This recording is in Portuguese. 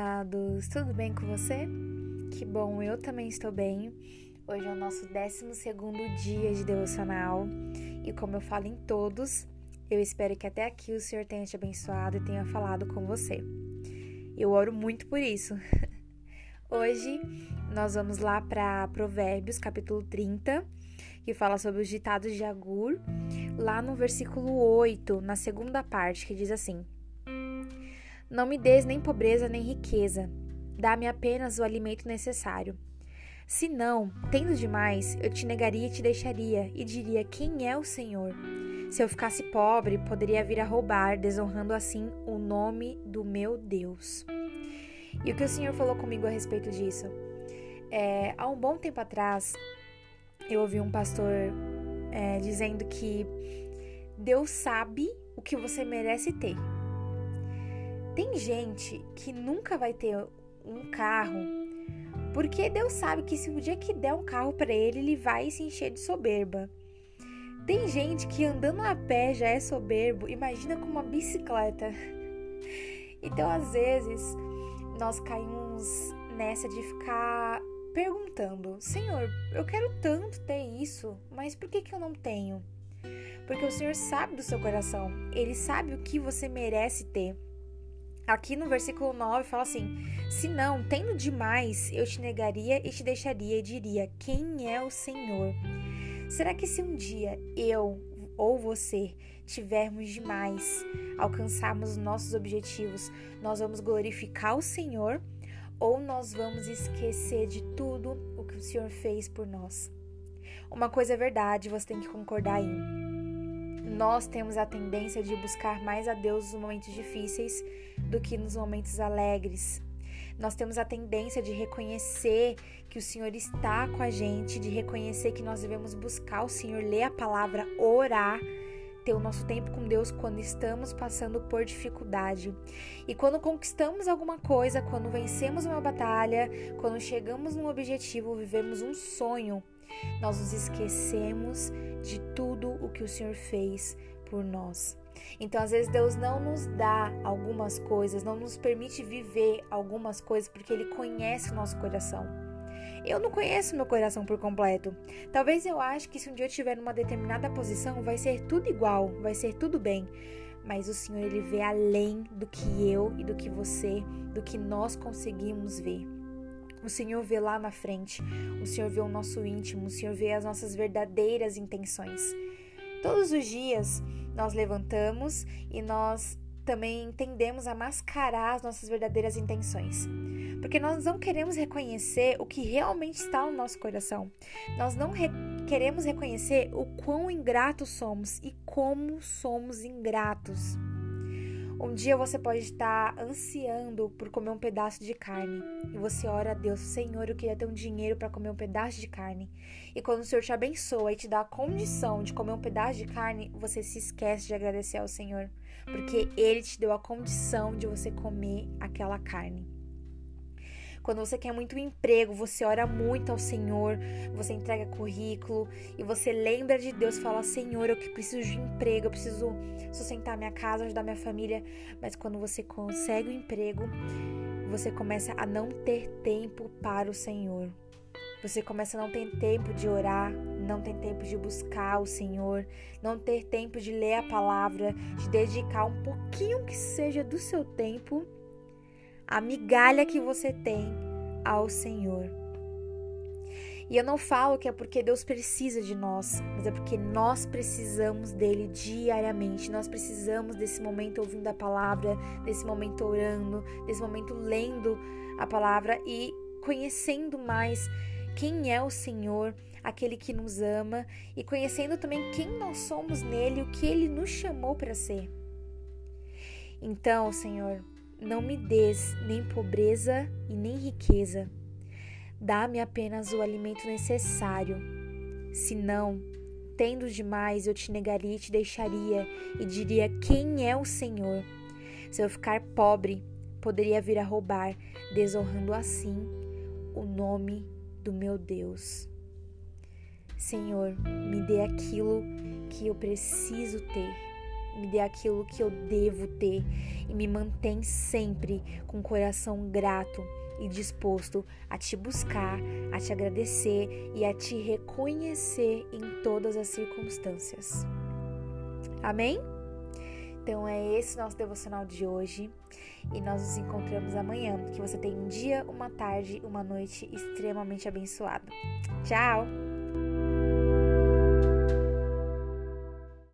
amados, tudo bem com você? Que bom, eu também estou bem. Hoje é o nosso 12 dia de devocional e, como eu falo em todos, eu espero que até aqui o Senhor tenha te abençoado e tenha falado com você. Eu oro muito por isso. Hoje nós vamos lá para Provérbios, capítulo 30, que fala sobre os ditados de Agur, lá no versículo 8, na segunda parte, que diz assim: não me des nem pobreza nem riqueza, dá-me apenas o alimento necessário. Se não, tendo demais, eu te negaria e te deixaria, e diria: Quem é o Senhor? Se eu ficasse pobre, poderia vir a roubar, desonrando assim o nome do meu Deus. E o que o Senhor falou comigo a respeito disso? É, há um bom tempo atrás, eu ouvi um pastor é, dizendo que Deus sabe o que você merece ter. Tem gente que nunca vai ter um carro porque Deus sabe que se o dia que der um carro para ele, ele vai se encher de soberba. Tem gente que andando a pé já é soberbo, imagina com uma bicicleta. Então, às vezes, nós caímos nessa de ficar perguntando: Senhor, eu quero tanto ter isso, mas por que, que eu não tenho? Porque o Senhor sabe do seu coração, ele sabe o que você merece ter. Aqui no versículo 9 fala assim: Se não, tendo demais, eu te negaria e te deixaria e diria: Quem é o Senhor? Será que se um dia eu ou você tivermos demais, alcançarmos nossos objetivos, nós vamos glorificar o Senhor ou nós vamos esquecer de tudo o que o Senhor fez por nós? Uma coisa é verdade, você tem que concordar aí nós temos a tendência de buscar mais a Deus nos momentos difíceis do que nos momentos alegres. Nós temos a tendência de reconhecer que o Senhor está com a gente, de reconhecer que nós devemos buscar o Senhor, ler a palavra, orar, ter o nosso tempo com Deus quando estamos passando por dificuldade. E quando conquistamos alguma coisa, quando vencemos uma batalha, quando chegamos num objetivo, vivemos um sonho, nós nos esquecemos de tudo o que o Senhor fez por nós. Então, às vezes, Deus não nos dá algumas coisas, não nos permite viver algumas coisas porque Ele conhece o nosso coração. Eu não conheço meu coração por completo. Talvez eu ache que se um dia eu estiver numa determinada posição, vai ser tudo igual, vai ser tudo bem. Mas o Senhor, Ele vê além do que eu e do que você, do que nós conseguimos ver. O Senhor vê lá na frente, o Senhor vê o nosso íntimo, o Senhor vê as nossas verdadeiras intenções. Todos os dias nós levantamos e nós também tendemos a mascarar as nossas verdadeiras intenções. Porque nós não queremos reconhecer o que realmente está no nosso coração. Nós não re queremos reconhecer o quão ingratos somos e como somos ingratos. Um dia você pode estar ansiando por comer um pedaço de carne e você ora a Deus, Senhor, eu queria ter um dinheiro para comer um pedaço de carne. E quando o Senhor te abençoa e te dá a condição de comer um pedaço de carne, você se esquece de agradecer ao Senhor, porque Ele te deu a condição de você comer aquela carne. Quando você quer muito emprego, você ora muito ao Senhor, você entrega currículo e você lembra de Deus, fala: Senhor, eu que preciso de emprego, eu preciso sustentar minha casa, ajudar minha família. Mas quando você consegue o emprego, você começa a não ter tempo para o Senhor. Você começa a não ter tempo de orar, não ter tempo de buscar o Senhor, não ter tempo de ler a palavra, de dedicar um pouquinho que seja do seu tempo a migalha que você tem ao Senhor. E eu não falo que é porque Deus precisa de nós, mas é porque nós precisamos dele diariamente. Nós precisamos desse momento ouvindo a palavra, desse momento orando, desse momento lendo a palavra e conhecendo mais quem é o Senhor, aquele que nos ama e conhecendo também quem nós somos nele, o que ele nos chamou para ser. Então, Senhor, não me des nem pobreza e nem riqueza. Dá-me apenas o alimento necessário. Senão, tendo demais, eu te negaria e te deixaria, e diria: Quem é o Senhor? Se eu ficar pobre, poderia vir a roubar, desonrando assim o nome do meu Deus. Senhor, me dê aquilo que eu preciso ter me dê aquilo que eu devo ter e me mantém sempre com o coração grato e disposto a te buscar, a te agradecer e a te reconhecer em todas as circunstâncias. Amém? Então é esse nosso devocional de hoje e nós nos encontramos amanhã. Que você tenha um dia, uma tarde, uma noite extremamente abençoado. Tchau!